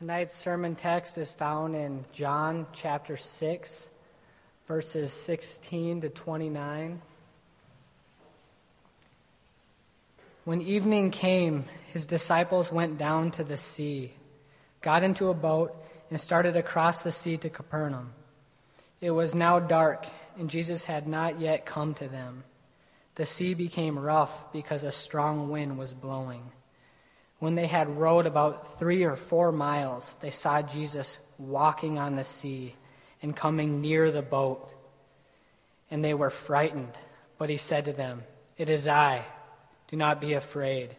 Tonight's sermon text is found in John chapter 6, verses 16 to 29. When evening came, his disciples went down to the sea, got into a boat, and started across the sea to Capernaum. It was now dark, and Jesus had not yet come to them. The sea became rough because a strong wind was blowing. When they had rowed about three or four miles, they saw Jesus walking on the sea and coming near the boat. And they were frightened. But he said to them, It is I. Do not be afraid.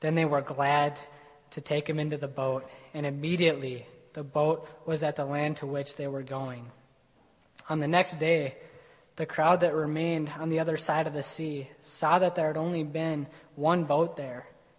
Then they were glad to take him into the boat, and immediately the boat was at the land to which they were going. On the next day, the crowd that remained on the other side of the sea saw that there had only been one boat there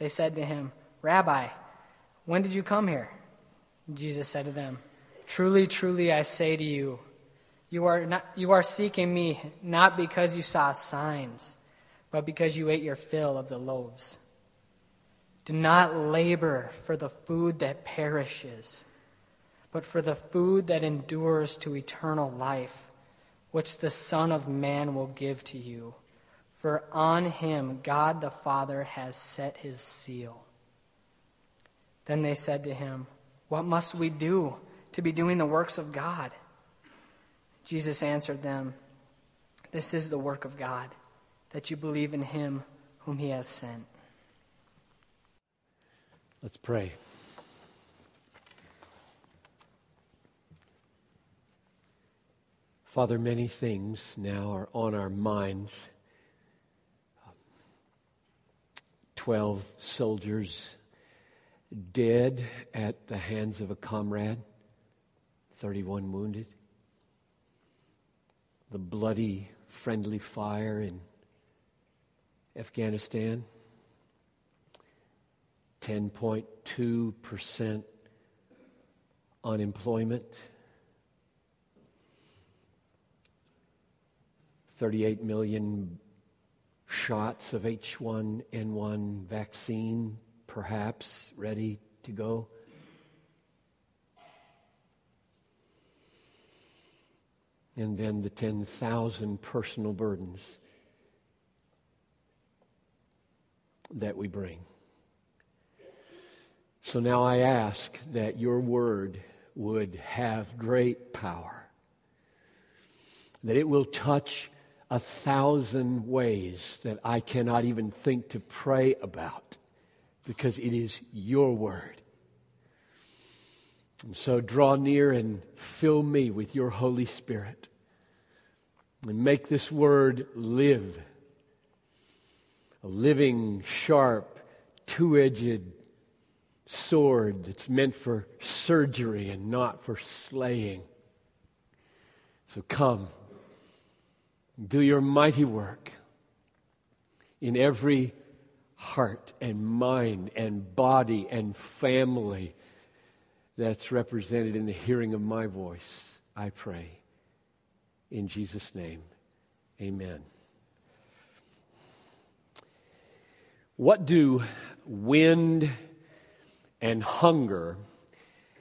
they said to him, Rabbi, when did you come here? Jesus said to them, Truly, truly, I say to you, you are, not, you are seeking me not because you saw signs, but because you ate your fill of the loaves. Do not labor for the food that perishes, but for the food that endures to eternal life, which the Son of Man will give to you for on him God the Father has set his seal. Then they said to him, What must we do to be doing the works of God? Jesus answered them, This is the work of God, that you believe in him whom he has sent. Let's pray. Father, many things now are on our minds 12 soldiers dead at the hands of a comrade, 31 wounded. The bloody, friendly fire in Afghanistan, 10.2% unemployment. 38 million shots of H1N1 vaccine, perhaps, ready to go. And then the 10,000 personal burdens that we bring. So now I ask that your word would have great power, that it will touch a thousand ways that I cannot even think to pray about because it is your word. And so draw near and fill me with your Holy Spirit and make this word live. A living, sharp, two edged sword that's meant for surgery and not for slaying. So come do your mighty work in every heart and mind and body and family that's represented in the hearing of my voice, I pray. In Jesus' name, amen. What do wind and hunger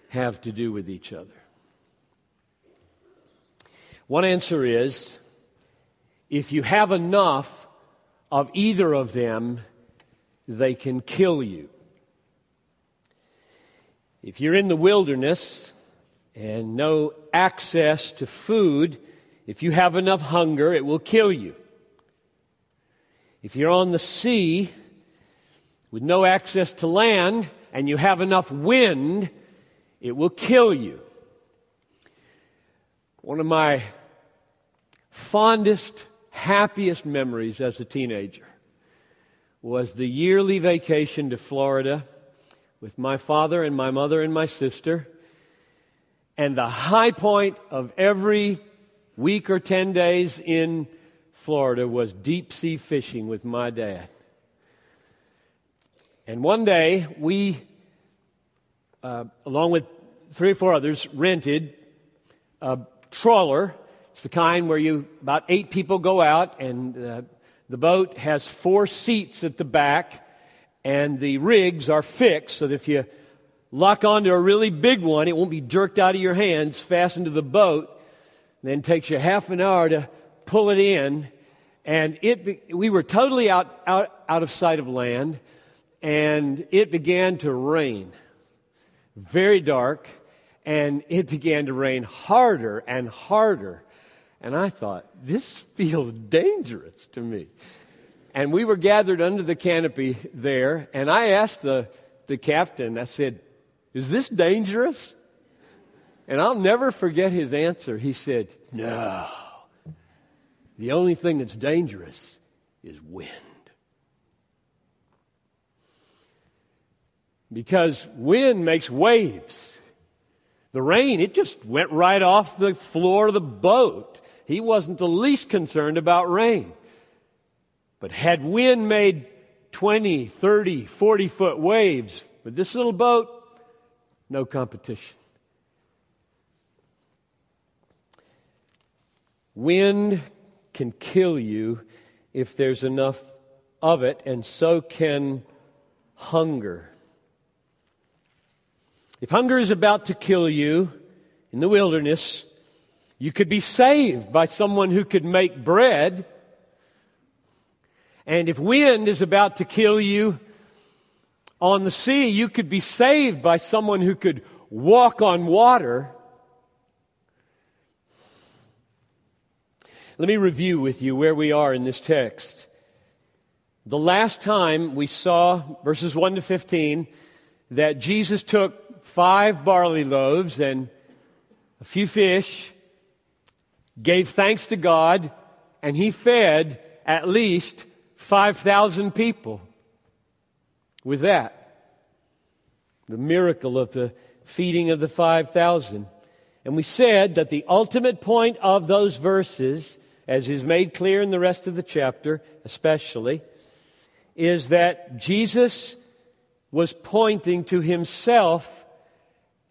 have to do with each other? One answer is if you have enough of either of them, they can kill you. If you're in the wilderness and no access to food, if you have enough hunger, it will kill you. If you're on the sea with no access to land and you have enough wind, it will kill you. One of my fondest happiest memories as a teenager was the yearly vacation to Florida with my father and my mother and my sister. And the high point of every week or 10 days in Florida was deep sea fishing with my dad. And one day, we, uh, along with three or four others, rented a trawler. It's the kind where you, about eight people go out, and uh, the boat has four seats at the back, and the rigs are fixed so that if you lock onto a really big one, it won't be jerked out of your hands, fastened to the boat. Then takes you half an hour to pull it in. And it, we were totally out, out, out of sight of land, and it began to rain. Very dark, and it began to rain harder and harder. And I thought, this feels dangerous to me. And we were gathered under the canopy there, and I asked the, the captain, I said, Is this dangerous? And I'll never forget his answer. He said, No. The only thing that's dangerous is wind. Because wind makes waves. The rain, it just went right off the floor of the boat. He wasn't the least concerned about rain. But had wind made 20, 30, 40 foot waves with this little boat, no competition. Wind can kill you if there's enough of it, and so can hunger. If hunger is about to kill you in the wilderness, you could be saved by someone who could make bread and if wind is about to kill you on the sea, you could be saved by someone who could walk on water. Let me review with you where we are in this text. The last time we saw, verses 1 to 15, that Jesus took five barley loaves and a few fish, gave thanks to God, and he fed at least 5,000 people with that. The miracle of the feeding of the 5,000. And we said that the ultimate point of those verses, as is made clear in the rest of the chapter, especially, is that Jesus was pointing to himself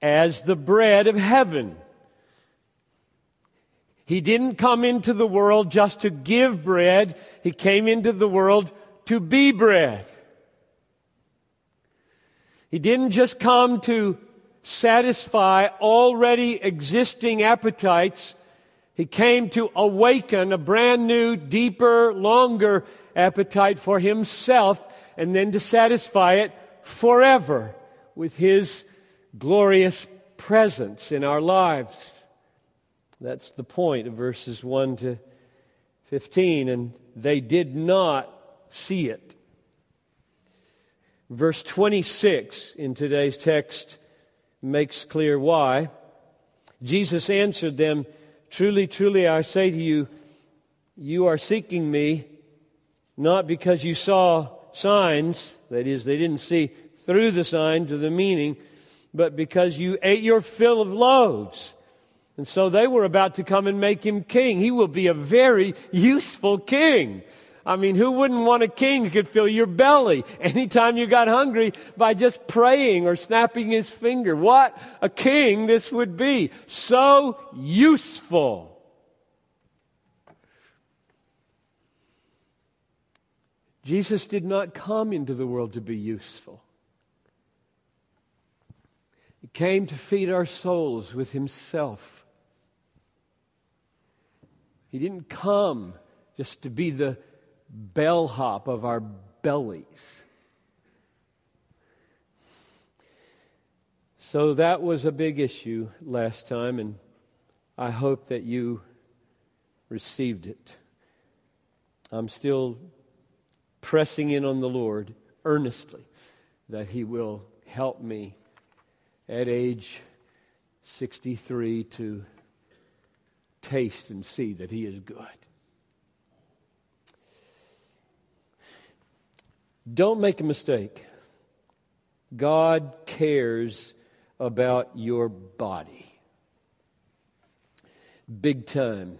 as the bread of heaven. He didn't come into the world just to give bread. He came into the world to be bread. He didn't just come to satisfy already existing appetites. He came to awaken a brand new, deeper, longer appetite for himself and then to satisfy it forever with his glorious presence in our lives. That's the point of verses 1 to 15. And they did not see it. Verse 26 in today's text makes clear why. Jesus answered them, Truly, truly, I say to you, you are seeking me not because you saw signs, that is, they didn't see through the signs to the meaning, but because you ate your fill of loaves. And so they were about to come and make him king. He will be a very useful king. I mean, who wouldn't want a king who could fill your belly anytime you got hungry by just praying or snapping his finger? What a king this would be. So useful. Jesus did not come into the world to be useful. He came to feed our souls with himself. He didn't come just to be the bellhop of our bellies. So that was a big issue last time, and I hope that you received it. I'm still pressing in on the Lord earnestly that He will help me at age 63 to taste and see that He is good. Don't make a mistake. God cares about your body. Big time.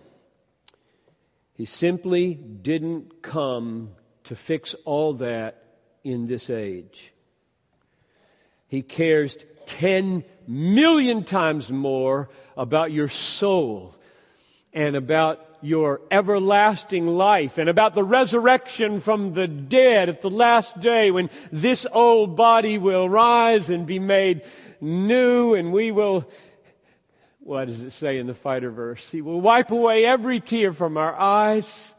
He simply didn't come to fix all that in this age. He cares 10 million times more about your soul and about your everlasting life and about the resurrection from the dead at the last day when this old body will rise and be made new and we will what does it say in the fighter verse? He will wipe away every tear from our eyes.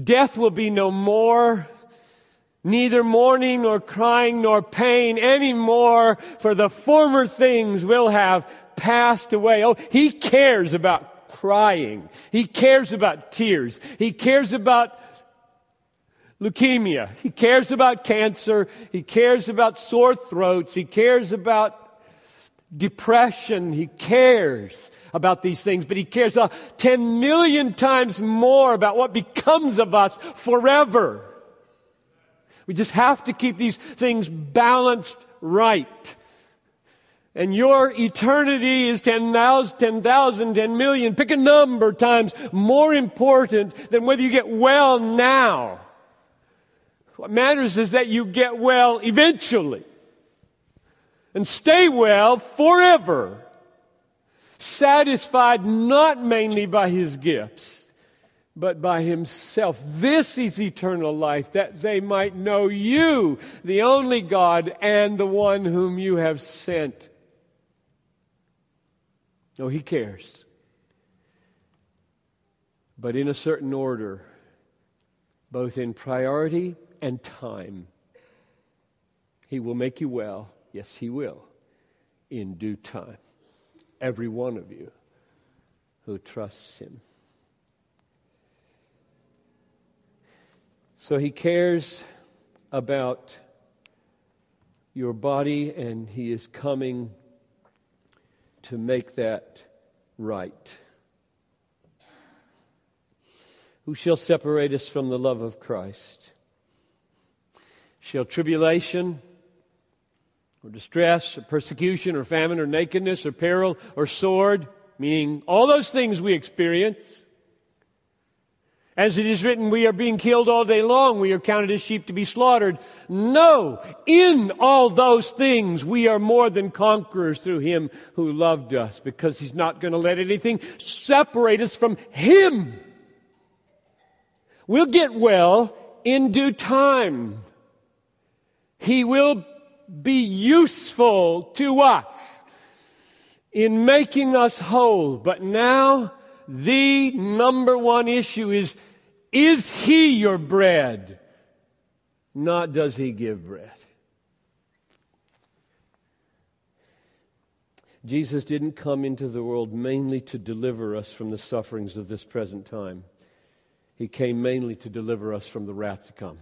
Death will be no more. Neither mourning nor crying nor pain anymore for the former things will have passed away. Oh he cares about crying. He cares about tears. He cares about leukemia. He cares about cancer. He cares about sore throats. He cares about depression. He cares about these things, but he cares uh, 10 million times more about what becomes of us forever. We just have to keep these things balanced right and your eternity is 10,000, 10,000, 10 million, pick a number times more important than whether you get well now. What matters is that you get well eventually and stay well forever, satisfied not mainly by his gifts, but by himself. This is eternal life, that they might know you, the only God, and the one whom you have sent. No, He cares. But in a certain order, both in priority and time. He will make you well. Yes, He will. In due time. Every one of you who trusts Him. So He cares about your body, and He is coming to make that right. Who shall separate us from the love of Christ? Shall tribulation, or distress, or persecution, or famine, or nakedness, or peril, or sword, meaning all those things we experience, as it is written, we are being killed all day long. We are counted as sheep to be slaughtered. No, in all those things, we are more than conquerors through him who loved us because he's not going to let anything separate us from him. We'll get well in due time. He will be useful to us in making us whole. But now, the number one issue is is he your bread? Not does he give bread. Jesus didn't come into the world mainly to deliver us from the sufferings of this present time. He came mainly to deliver us from the wrath to come.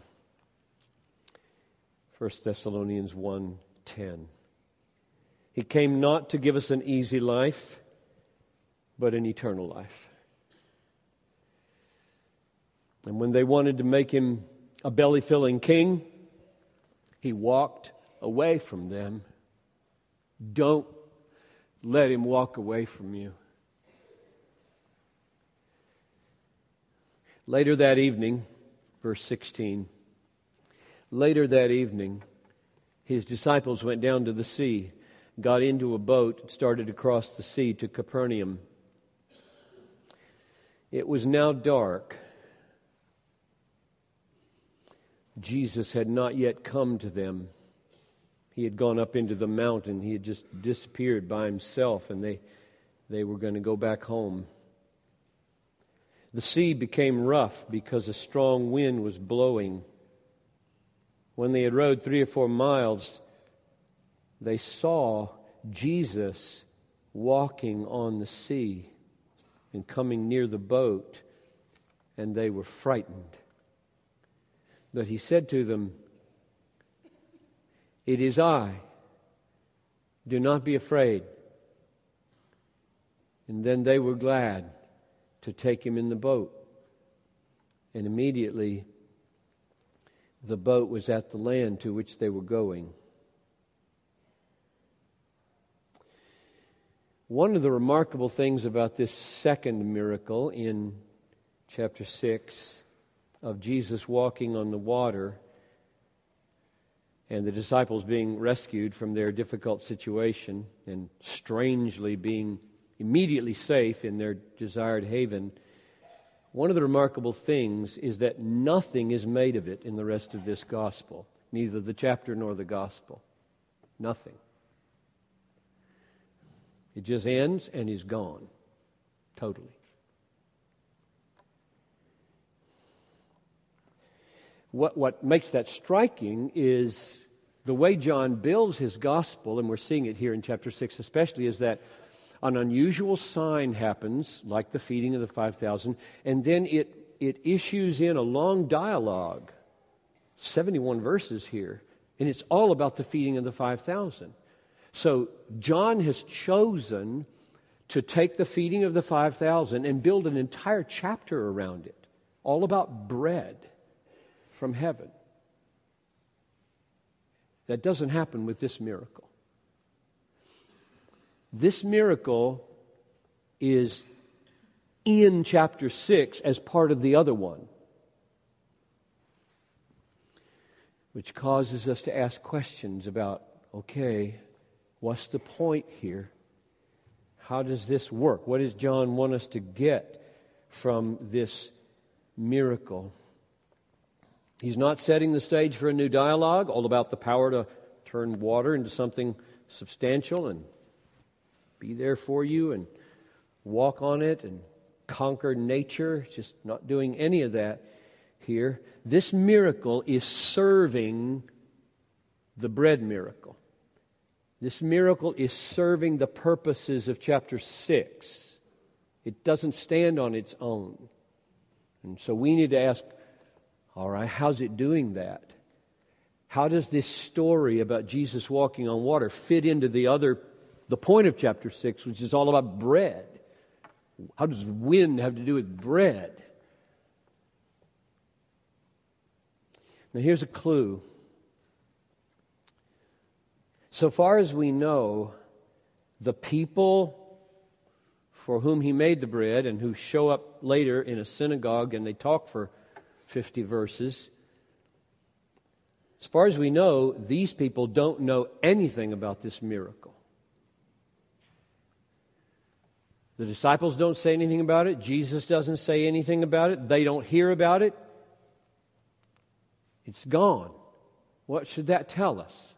1 Thessalonians 1:10. He came not to give us an easy life, but an eternal life. And when they wanted to make him a belly filling king, he walked away from them. Don't let him walk away from you. Later that evening, verse 16, later that evening, his disciples went down to the sea, got into a boat, and started across the sea to Capernaum. It was now dark Jesus had not yet come to them. He had gone up into the mountain. He had just disappeared by himself, and they, they were going to go back home. The sea became rough because a strong wind was blowing. When they had rowed three or four miles, they saw Jesus walking on the sea and coming near the boat, and they were frightened that he said to them, It is I. Do not be afraid. And then they were glad to take him in the boat. And immediately the boat was at the land to which they were going. One of the remarkable things about this second miracle in chapter 6 of Jesus walking on the water and the disciples being rescued from their difficult situation and strangely being immediately safe in their desired haven. One of the remarkable things is that nothing is made of it in the rest of this gospel, neither the chapter nor the gospel. Nothing. It just ends and is gone. Totally. What, what makes that striking is the way John builds his gospel, and we're seeing it here in chapter 6 especially, is that an unusual sign happens, like the feeding of the 5,000, and then it, it issues in a long dialogue, 71 verses here, and it's all about the feeding of the 5,000. So John has chosen to take the feeding of the 5,000 and build an entire chapter around it, all about bread from heaven. That doesn't happen with this miracle. This miracle is in chapter 6 as part of the other one, which causes us to ask questions about okay, What's the point here? How does this work? What does John want us to get from this miracle? He's not setting the stage for a new dialogue, all about the power to turn water into something substantial and be there for you and walk on it and conquer nature. Just not doing any of that here. This miracle is serving the bread miracle. This miracle is serving the purposes of chapter 6. It doesn't stand on its own. And so we need to ask all right, how's it doing that? How does this story about Jesus walking on water fit into the other, the point of chapter 6, which is all about bread? How does wind have to do with bread? Now, here's a clue so far as we know, the people for whom he made the bread and who show up later in a synagogue and they talk for 50 verses, as far as we know, these people don't know anything about this miracle. The disciples don't say anything about it. Jesus doesn't say anything about it. They don't hear about it. It's gone. What should that tell us?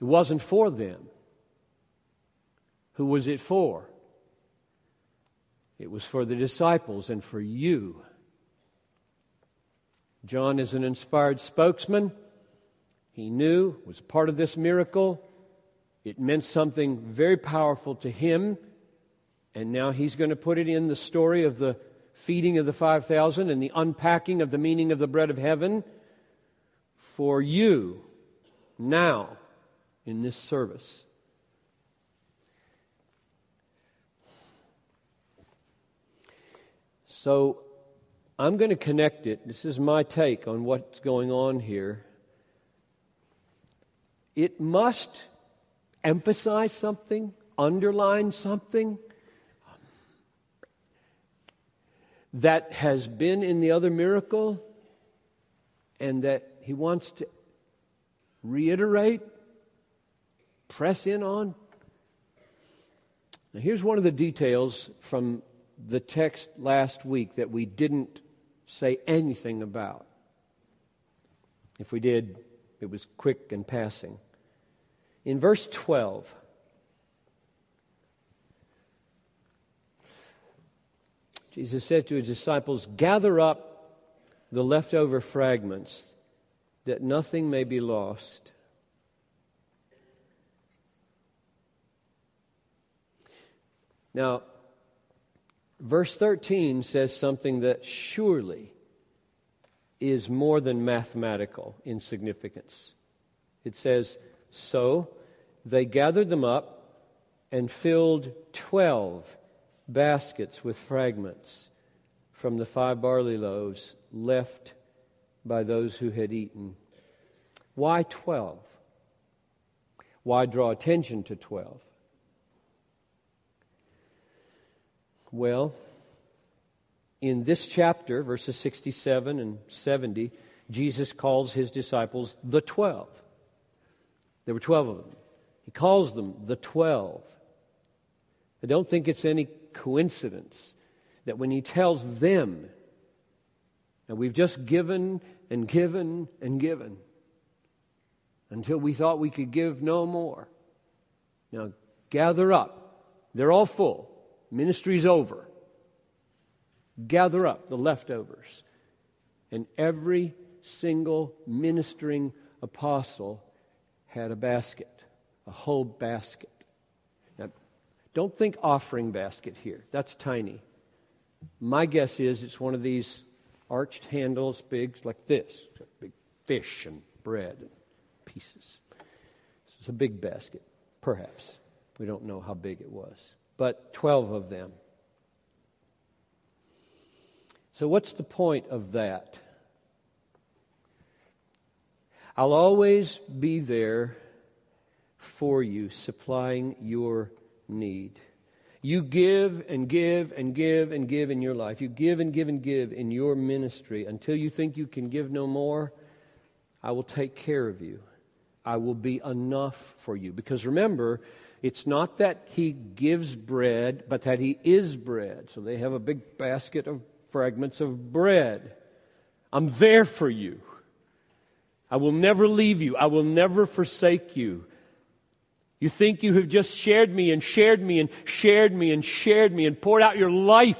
It wasn't for them. Who was it for? It was for the disciples and for you. John is an inspired spokesman. He knew, was part of this miracle. It meant something very powerful to him. And now he's going to put it in the story of the feeding of the 5,000 and the unpacking of the meaning of the bread of heaven for you now in this service. So I'm going to connect it. This is my take on what's going on here. It must emphasize something, underline something that has been in the other miracle and that he wants to reiterate press in on? Now, here's one of the details from the text last week that we didn't say anything about. If we did, it was quick and passing. In verse 12, Jesus said to his disciples, Gather up the leftover fragments that nothing may be lost. Now, verse 13 says something that surely is more than mathematical in significance. It says, So they gathered them up and filled 12 baskets with fragments from the five barley loaves left by those who had eaten. Why 12? Why draw attention to 12? Well, in this chapter, verses 67 and 70, Jesus calls his disciples the twelve. There were 12 of them. He calls them the twelve. I don't think it's any coincidence that when he tells them, and we've just given and given and given until we thought we could give no more. Now, gather up. They're all full. Ministry's over. Gather up the leftovers. And every single ministering apostle had a basket, a whole basket. Now, don't think offering basket here. That's tiny. My guess is it's one of these arched handles, big like this, big fish and bread and pieces. It's a big basket, perhaps. We don't know how big it was, but 12 of them. So, what's the point of that? I'll always be there for you, supplying your need. You give and give and give and give in your life. You give and give and give in your ministry until you think you can give no more. I will take care of you. I will be enough for you. Because remember, it's not that he gives bread, but that he is bread. So they have a big basket of fragments of bread. I'm there for you. I will never leave you. I will never forsake you. You think you have just shared me and shared me and shared me and shared me and poured out your life.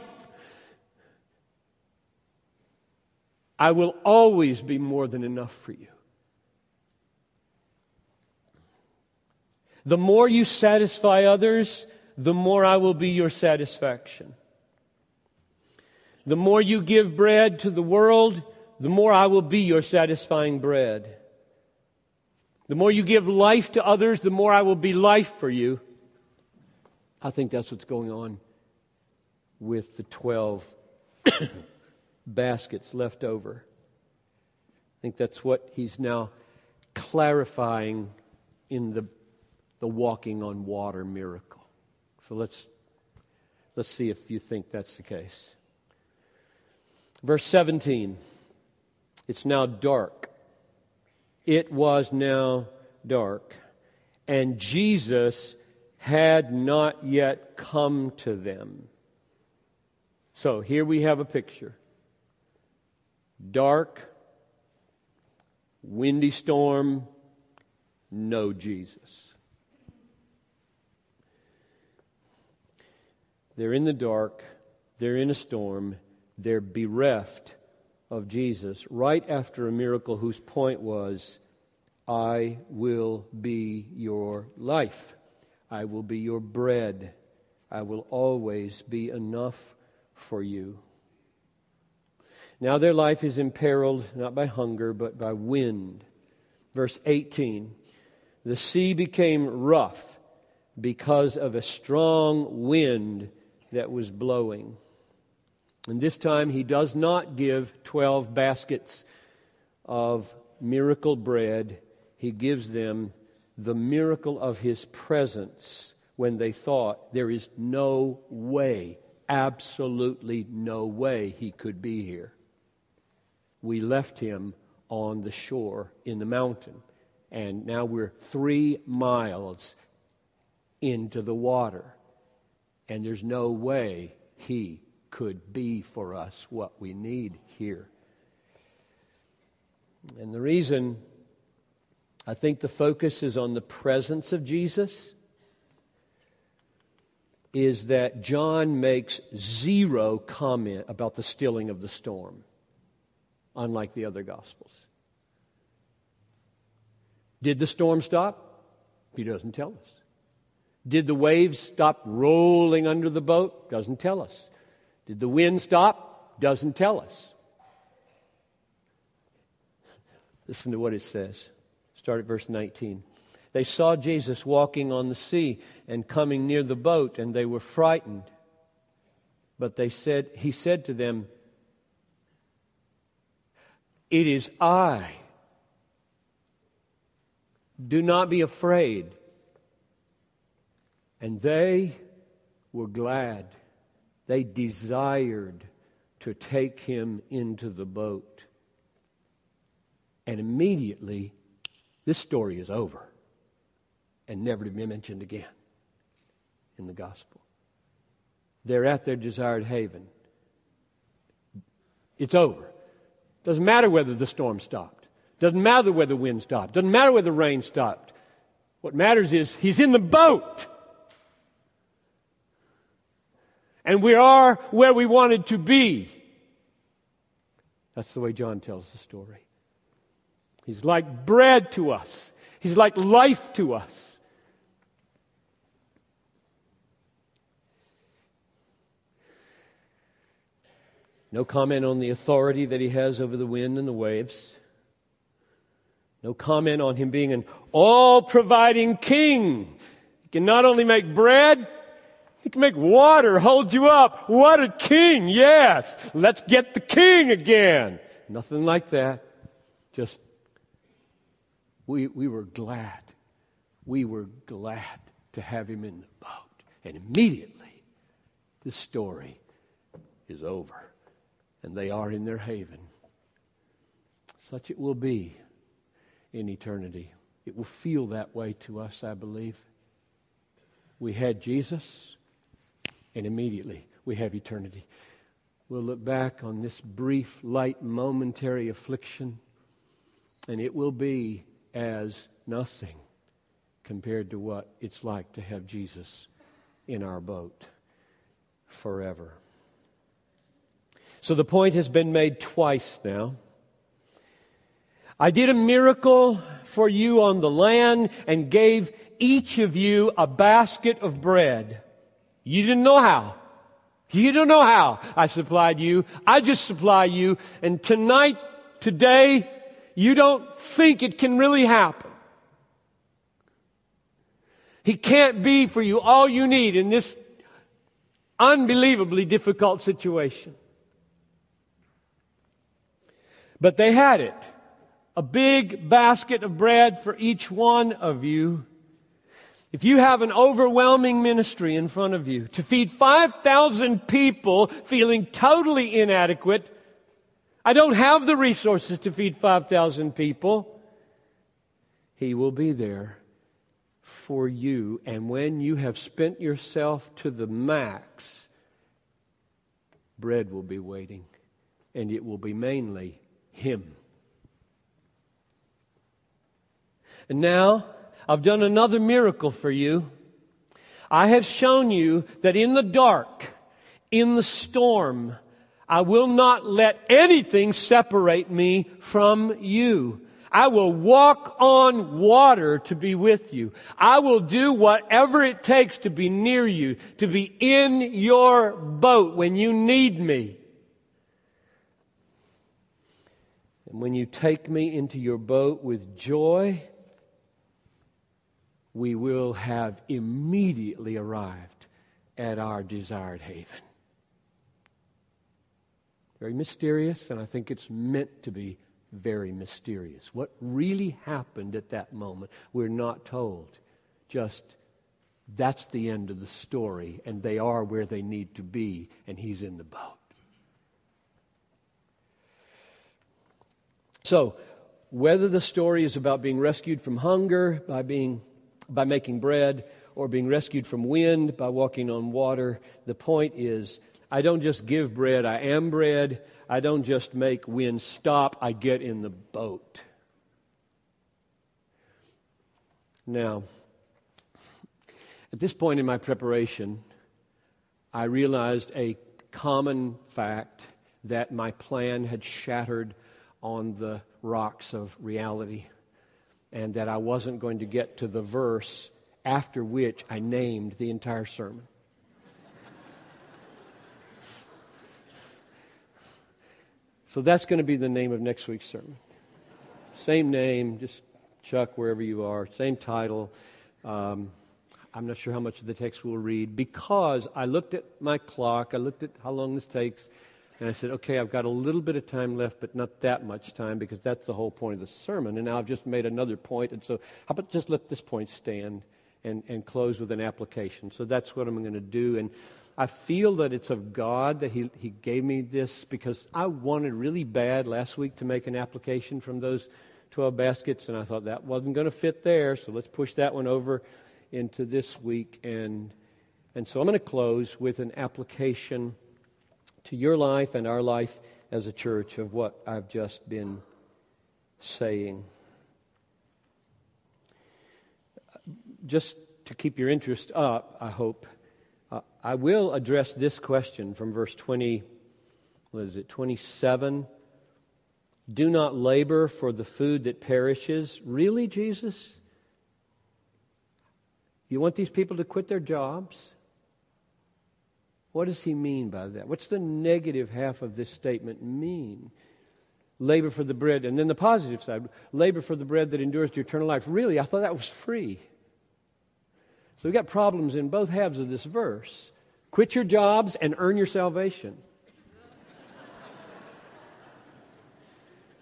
I will always be more than enough for you. The more you satisfy others, the more I will be your satisfaction. The more you give bread to the world, the more I will be your satisfying bread. The more you give life to others, the more I will be life for you. I think that's what's going on with the 12 baskets left over. I think that's what he's now clarifying in the, the walking on water miracle. So let's, let's see if you think that's the case. Verse 17 it's now dark. It was now dark, and Jesus had not yet come to them. So here we have a picture dark, windy storm, no Jesus. They're in the dark, they're in a storm, they're bereft of Jesus right after a miracle whose point was, I will be your life. I will be your bread. I will always be enough for you. Now their life is imperiled not by hunger, but by wind. Verse 18 The sea became rough because of a strong wind that was blowing. And this time he does not give 12 baskets of miracle bread, he gives them the miracle of his presence when they thought there is no way, absolutely no way he could be here. We left him on the shore in the mountain, and now we're three miles into the water, and there's no way he could be for us what we need here. And the reason I think the focus is on the presence of Jesus is that John makes zero comment about the stilling of the storm, unlike the other Gospels. Did the storm stop? He doesn't tell us. Did the waves stop rolling under the boat? Doesn't tell us. Did the wind stop? Doesn't tell us. Listen to what it says. Start at verse 19. They saw Jesus walking on the sea and coming near the boat, and they were frightened. But they said, He said to them, It is I. Do not be afraid. And they were glad They desired to take him into the boat. And immediately, this story is over and never to be mentioned again in the gospel. They're at their desired haven. It's over. Doesn't matter whether the storm stopped. Doesn't matter whether the wind stopped. Doesn't matter whether the rain stopped. What matters is he's in the boat. And we are where we wanted to be. That's the way John tells the story. He's like bread to us, he's like life to us. No comment on the authority that he has over the wind and the waves. No comment on him being an all providing king. He can not only make bread, he can make water hold you up. What a king, yes. Let's get the king again. Nothing like that. Just, we, we were glad. We were glad to have him in the boat. And immediately, the story is over and they are in their haven. Such it will be in eternity. It will feel that way to us, I believe. We had Jesus, and immediately we have eternity. We'll look back on this brief, light, momentary affliction, and it will be as nothing compared to what it's like to have Jesus in our boat forever. So the point has been made twice now. I did a miracle for you on the land and gave each of you a basket of bread. You didn't know how. You don't know how I supplied you. I just supply you. And tonight, today, you don't think it can really happen. He can't be for you all you need in this unbelievably difficult situation. But they had it a big basket of bread for each one of you. If you have an overwhelming ministry in front of you to feed 5,000 people feeling totally inadequate, I don't have the resources to feed 5,000 people. He will be there for you. And when you have spent yourself to the max, bread will be waiting. And it will be mainly him. And now, I've done another miracle for you. I have shown you that in the dark, in the storm, I will not let anything separate me from you. I will walk on water to be with you. I will do whatever it takes to be near you, to be in your boat when you need me. And when you take me into your boat with joy, we will have immediately arrived at our desired haven. Very mysterious, and I think it's meant to be very mysterious. What really happened at that moment, we're not told. Just that's the end of the story, and they are where they need to be, and he's in the boat. So, whether the story is about being rescued from hunger by, being, by making bread or being rescued from wind by walking on water, the point is I don't just give bread, I am bread. I don't just make wind stop, I get in the boat. Now, at this point in my preparation, I realized a common fact that my plan had shattered on the rocks of reality, and that I wasn't going to get to the verse after which I named the entire sermon. so that's going to be the name of next week's sermon. Same name, just Chuck wherever you are, same title. Um, I'm not sure how much of the text we'll read because I looked at my clock, I looked at how long this takes, and I said, okay, I've got a little bit of time left, but not that much time because that's the whole point of the sermon. And now I've just made another point. and so how about just let this point stand and, and close with an application. So that's what I'm going to do. And I feel that it's of God that he, he gave me this because I wanted really bad last week to make an application from those 12 baskets, and I thought that wasn't going to fit there, so let's push that one over into this week. And, and so I'm going to close with an application to your life and our life as a church of what I've just been saying. Just to keep your interest up, I hope, uh, I will address this question from verse 20, what is it, 27 do not labor for the food that perishes. Really, Jesus? You want these people to quit their jobs? What does he mean by that? What's the negative half of this statement mean? Labor for the bread. And then the positive side labor for the bread that endures to eternal life. Really, I thought that was free. So we've got problems in both halves of this verse. Quit your jobs and earn your salvation.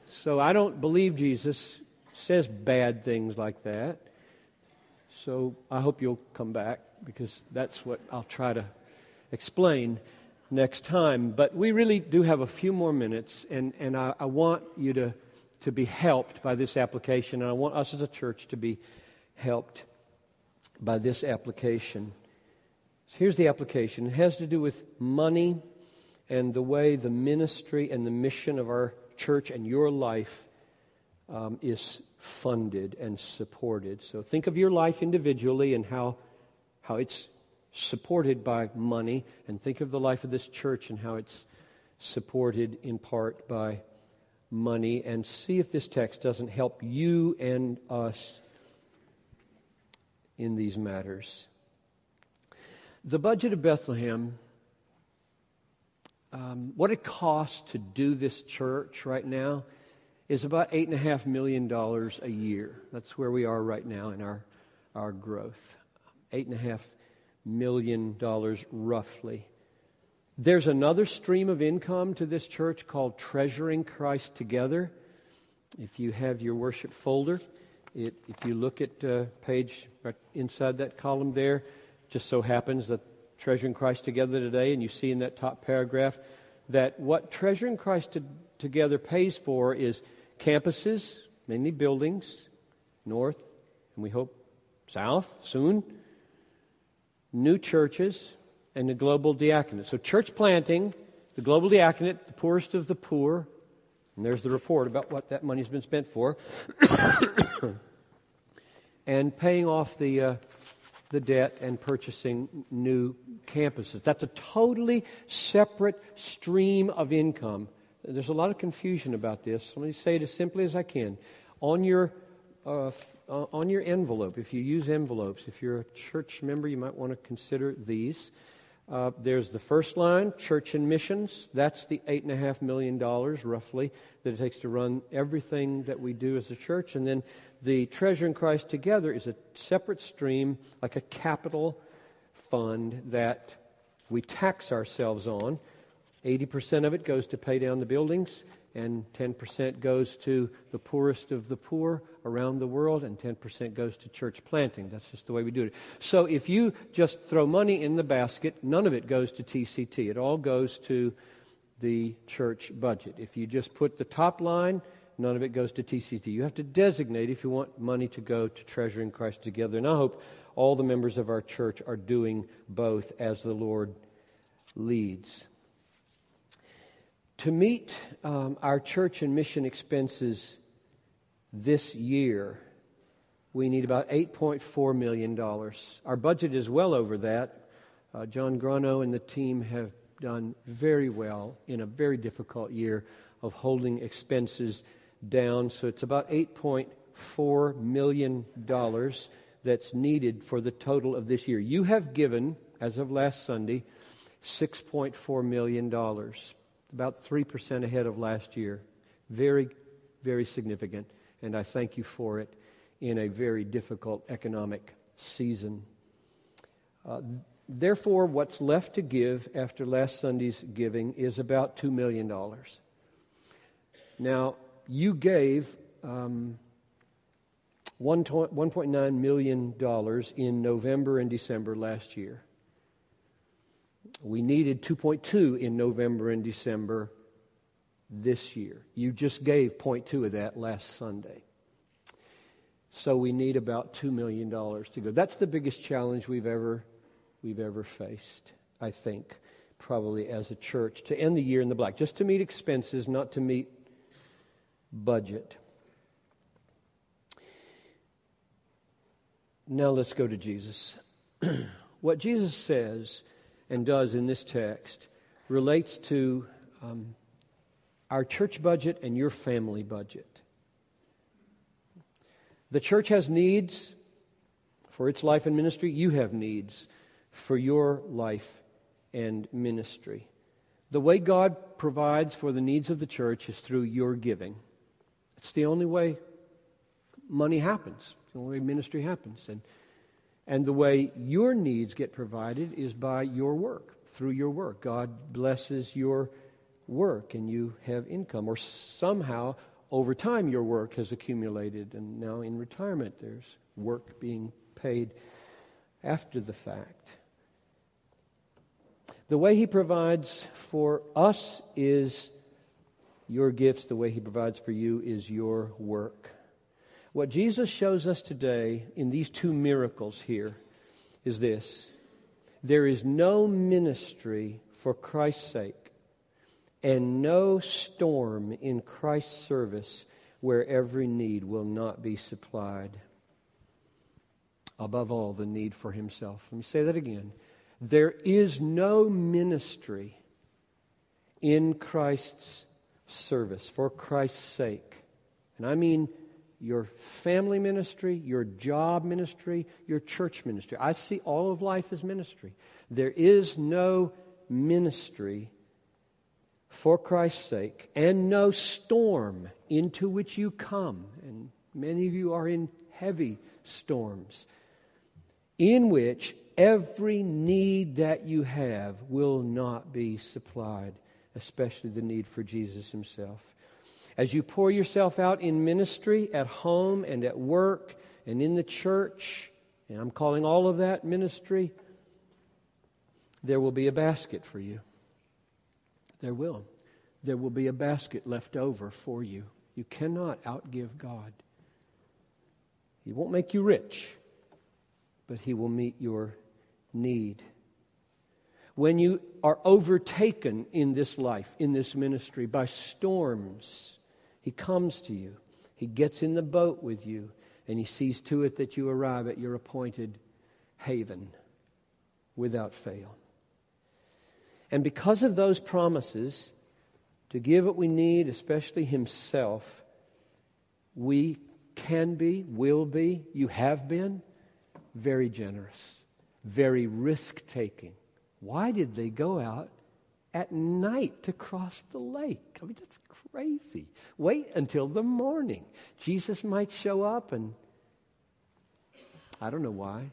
So I don't believe Jesus says bad things like that. So I hope you'll come back because that's what I'll try to explain next time. But we really do have a few more minutes, and, and I, I want you to, to be helped by this application, and I want us as a church to be helped by this application. So here's the application it has to do with money and the way the ministry and the mission of our church and your life um, is funded and supported. So think of your life individually and how, how it's supported by money, and think of the life of this church and how it's supported in part by money, and see if this text doesn't help you and us in these matters. The budget of Bethlehem um, what it costs to do this church right now is about $8.5 million a year. That's where we are right now in our, our growth. $8.5 million dollars, roughly. There's another stream of income to this church called Treasuring Christ Together. If you have your worship folder, it, if you look at uh, page right inside that column there, just so happens that Treasuring Christ Together today, and you see in that top paragraph that what Treasuring Christ to, Together pays for is campuses, mainly buildings, north, and we hope south soon, new churches, and the global diaconate. So, church planting, the global diaconate, the poorest of the poor, and there's the report about what that money's been spent for, and paying off the. Uh, the debt and purchasing new campuses. That's a totally separate stream of income. There's a lot of confusion about this. Let me say it as simply as I can. On your uh, uh, on your envelope, if you use envelopes, if you're a church member, you might want to consider these. Uh, there's the first line, church and missions. That's the $8.5 million, roughly, that it takes to run everything that we do as a church. And then the Treasuring Christ Together is a separate stream, like a capital fund that we tax ourselves on. 80% of it goes to pay down the buildings, and 10% goes to the poorest of the poor around the world, and 10% goes to church planting. That's just the way we do it. So if you just throw money in the basket, none of it goes to TCT. It all goes to the church budget. If you just put the top line, none of it goes to TCT. You have to designate if you want money to go to Treasuring Christ Together. And I hope all the members of our church are doing both as the Lord leads. To meet um, our church and mission expenses this year, we need about $8.4 million. Our budget is well over that. Uh, John Grano and the team have done very well in a very difficult year of holding expenses down. So it's about $8.4 million that's needed for the total of this year. You have given, as of last Sunday, $6.4 million, about 3% ahead of last year. Very, very significant. And I thank you for it in a very difficult economic season. Uh, therefore, what's left to give after last Sunday's giving is about $2 million. Now, you gave um, $1.9 million in November and December last year. We needed 2.2 in November and December this year. You just gave 0.2 of that last Sunday. So we need about $2 million to go. That's the biggest challenge we've ever, we've ever faced, I think, probably as a church, to end the year in the black, just to meet expenses, not to meet budget. Now let's go to Jesus. what Jesus says and does in this text relates to um, our church budget and your family budget. The church has needs for its life and ministry. You have needs for your life and ministry. The way God provides for the needs of the church is through your giving. It's the only way money happens, the only way ministry happens. And, and the way your needs get provided is by your work, through your work. God blesses your work and you have income. Or somehow over time your work has accumulated, and now in retirement there's work being paid after the fact. The way He provides for us is your gifts, the way He provides for you is your work. What Jesus shows us today in these two miracles here is this there is no ministry for Christ's sake and no storm in Christ's service where every need will not be supplied. Above all, the need for himself. Let me say that again. There is no ministry in Christ's service for Christ's sake. And I mean your family ministry, your job ministry, your church ministry. I see all of life as ministry. There is no ministry for Christ's sake, and no storm into which you come, and many of you are in heavy storms, in which every need that you have will not be supplied, especially the need for Jesus Himself. As you pour yourself out in ministry, at home and at work and in the church, and I'm calling all of that ministry, there will be a basket for you. There will. There will be a basket left over for you. You cannot outgive God. He won't make you rich, but He will meet your need. When you are overtaken in this life, in this ministry, by storms, He comes to you. He gets in the boat with you, and He sees to it that you arrive at your appointed haven without fail. And because of those promises, to give what we need, especially Himself, we can be, will be, you have been very generous, very risk taking. Why did they go out at night to cross the lake? I mean, that's crazy. Wait until the morning. Jesus might show up, and I don't know why,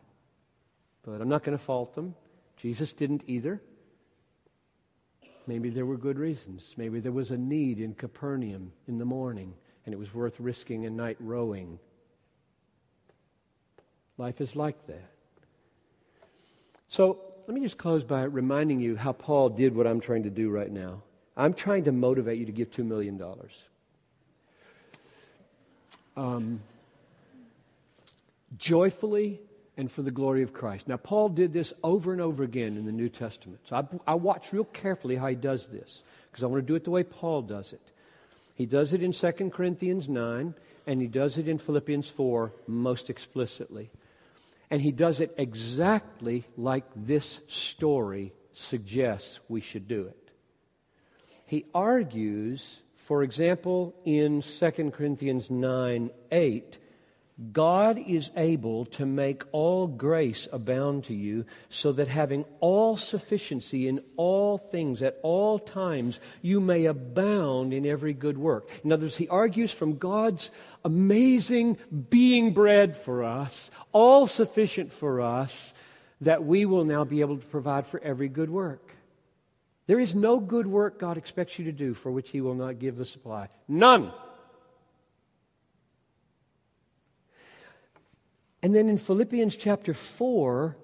but I'm not going to fault them. Jesus didn't either. Maybe there were good reasons. Maybe there was a need in Capernaum in the morning, and it was worth risking a night rowing. Life is like that. So let me just close by reminding you how Paul did what I'm trying to do right now. I'm trying to motivate you to give $2 million. Um, joyfully and for the glory of Christ. Now, Paul did this over and over again in the New Testament. So I, I watch real carefully how he does this because I want to do it the way Paul does it. He does it in 2 Corinthians 9, and he does it in Philippians 4 most explicitly. And he does it exactly like this story suggests we should do it. He argues, for example, in 2 Corinthians 9 8, God is able to make all grace abound to you, so that having all sufficiency in all things at all times, you may abound in every good work. In other words, he argues from God's amazing being bread for us, all sufficient for us, that we will now be able to provide for every good work. There is no good work God expects you to do for which he will not give the supply. None. And then in Philippians chapter 4,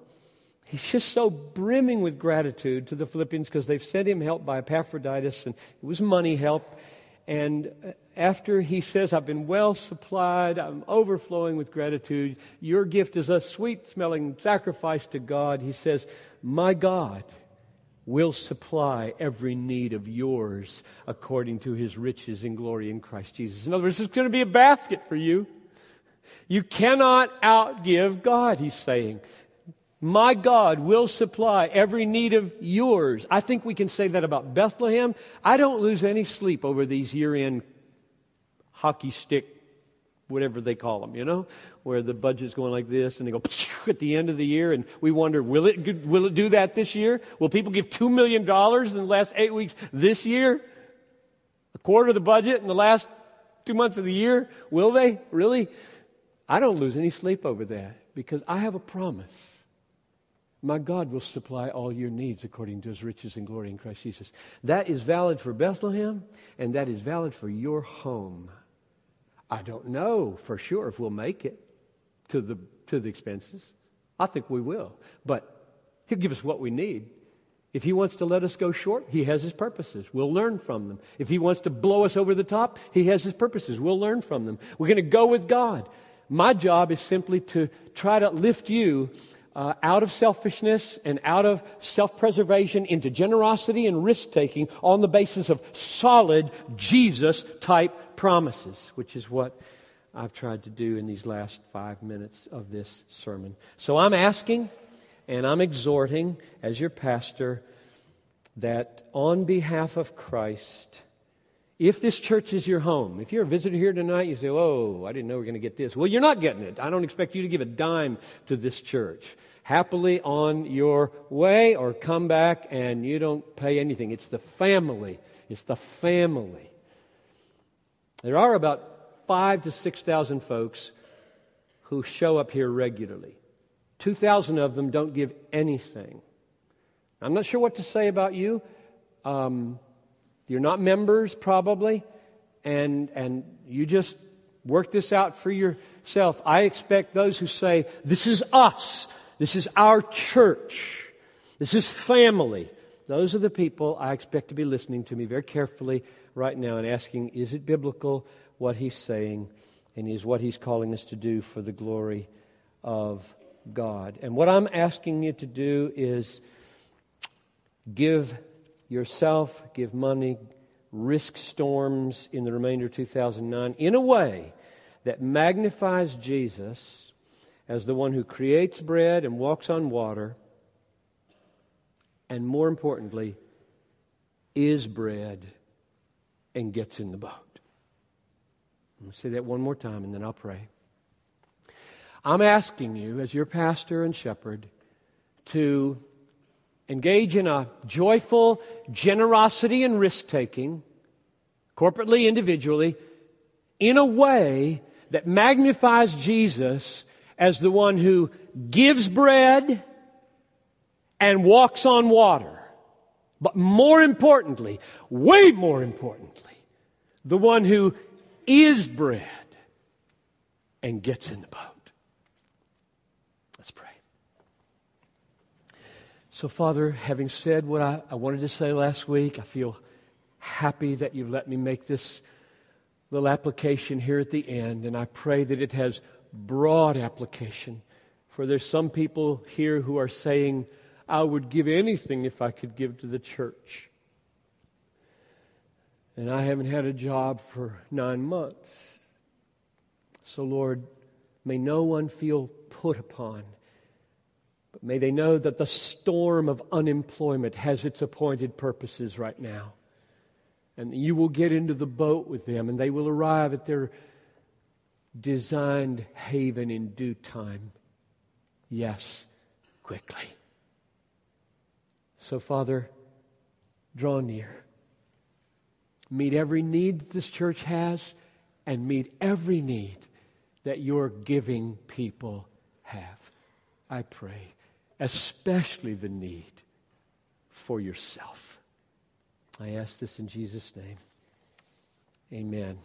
he's just so brimming with gratitude to the Philippians because they've sent him help by Epaphroditus, and it was money help. And uh, after he says, I've been well supplied, I'm overflowing with gratitude, your gift is a sweet smelling sacrifice to God, he says, My God will supply every need of yours according to his riches in glory in Christ Jesus. In other words, it's going to be a basket for you. You cannot outgive God, he's saying. My God will supply every need of yours. I think we can say that about Bethlehem. I don't lose any sleep over these year end hockey stick, whatever they call them, you know, where the budget's going like this and they go at the end of the year and we wonder, will it, will it do that this year? Will people give $2 million in the last eight weeks this year? A quarter of the budget in the last two months of the year? Will they? Really? I don't lose any sleep over that because I have a promise. My God will supply all your needs according to his riches and glory in Christ Jesus. That is valid for Bethlehem, and that is valid for your home. I don't know for sure if we'll make it to the, to the expenses. I think we will. But he'll give us what we need. If he wants to let us go short, he has his purposes. We'll learn from them. If he wants to blow us over the top, he has his purposes. We'll learn from them. We're going to go with God. My job is simply to try to lift you uh, out of selfishness and out of self preservation into generosity and risk taking on the basis of solid Jesus type promises, which is what I've tried to do in these last five minutes of this sermon. So I'm asking and I'm exhorting as your pastor that on behalf of Christ, if this church is your home, if you're a visitor here tonight, you say, Oh, I didn't know we are going to get this. Well, you're not getting it. I don't expect you to give a dime to this church. Happily on your way or come back and you don't pay anything. It's the family. It's the family. There are about five to 6,000 folks who show up here regularly. 2,000 of them don't give anything. I'm not sure what to say about you. Um, you're not members, probably, and, and you just work this out for yourself. I expect those who say, This is us, this is our church, this is family. Those are the people I expect to be listening to me very carefully right now and asking, Is it biblical what he's saying? And is what he's calling us to do for the glory of God? And what I'm asking you to do is give yourself, give money, risk storms in the remainder of 2009 in a way that magnifies Jesus as the one who creates bread and walks on water, and more importantly, is bread and gets in the boat. Going to say that one more time and then I'll pray. I'm asking you, as your pastor and shepherd, to engage in a joyful generosity and risk taking, corporately, individually, in a way that magnifies Jesus as the one who gives bread and walks on water. But more importantly, way more importantly, the one who is bread and gets in the boat. So, Father, having said what I, I, wanted to say last week, I feel happy that you've let me make this little application here at the end, and I pray that it has broad application. For there's some people here who are saying, I would give anything if I could give to the church. And I haven't had a job for nine months. So, Lord, may no one feel put upon may they know that the storm of unemployment has its appointed purposes right now. And you will get into the boat with them, and they will arrive at their designed haven in due time. Yes, quickly. So, Father, draw near. Meet every need that this church has, and meet every need that your giving people have. I pray especially the need for yourself. I ask this in Jesus' name. Amen.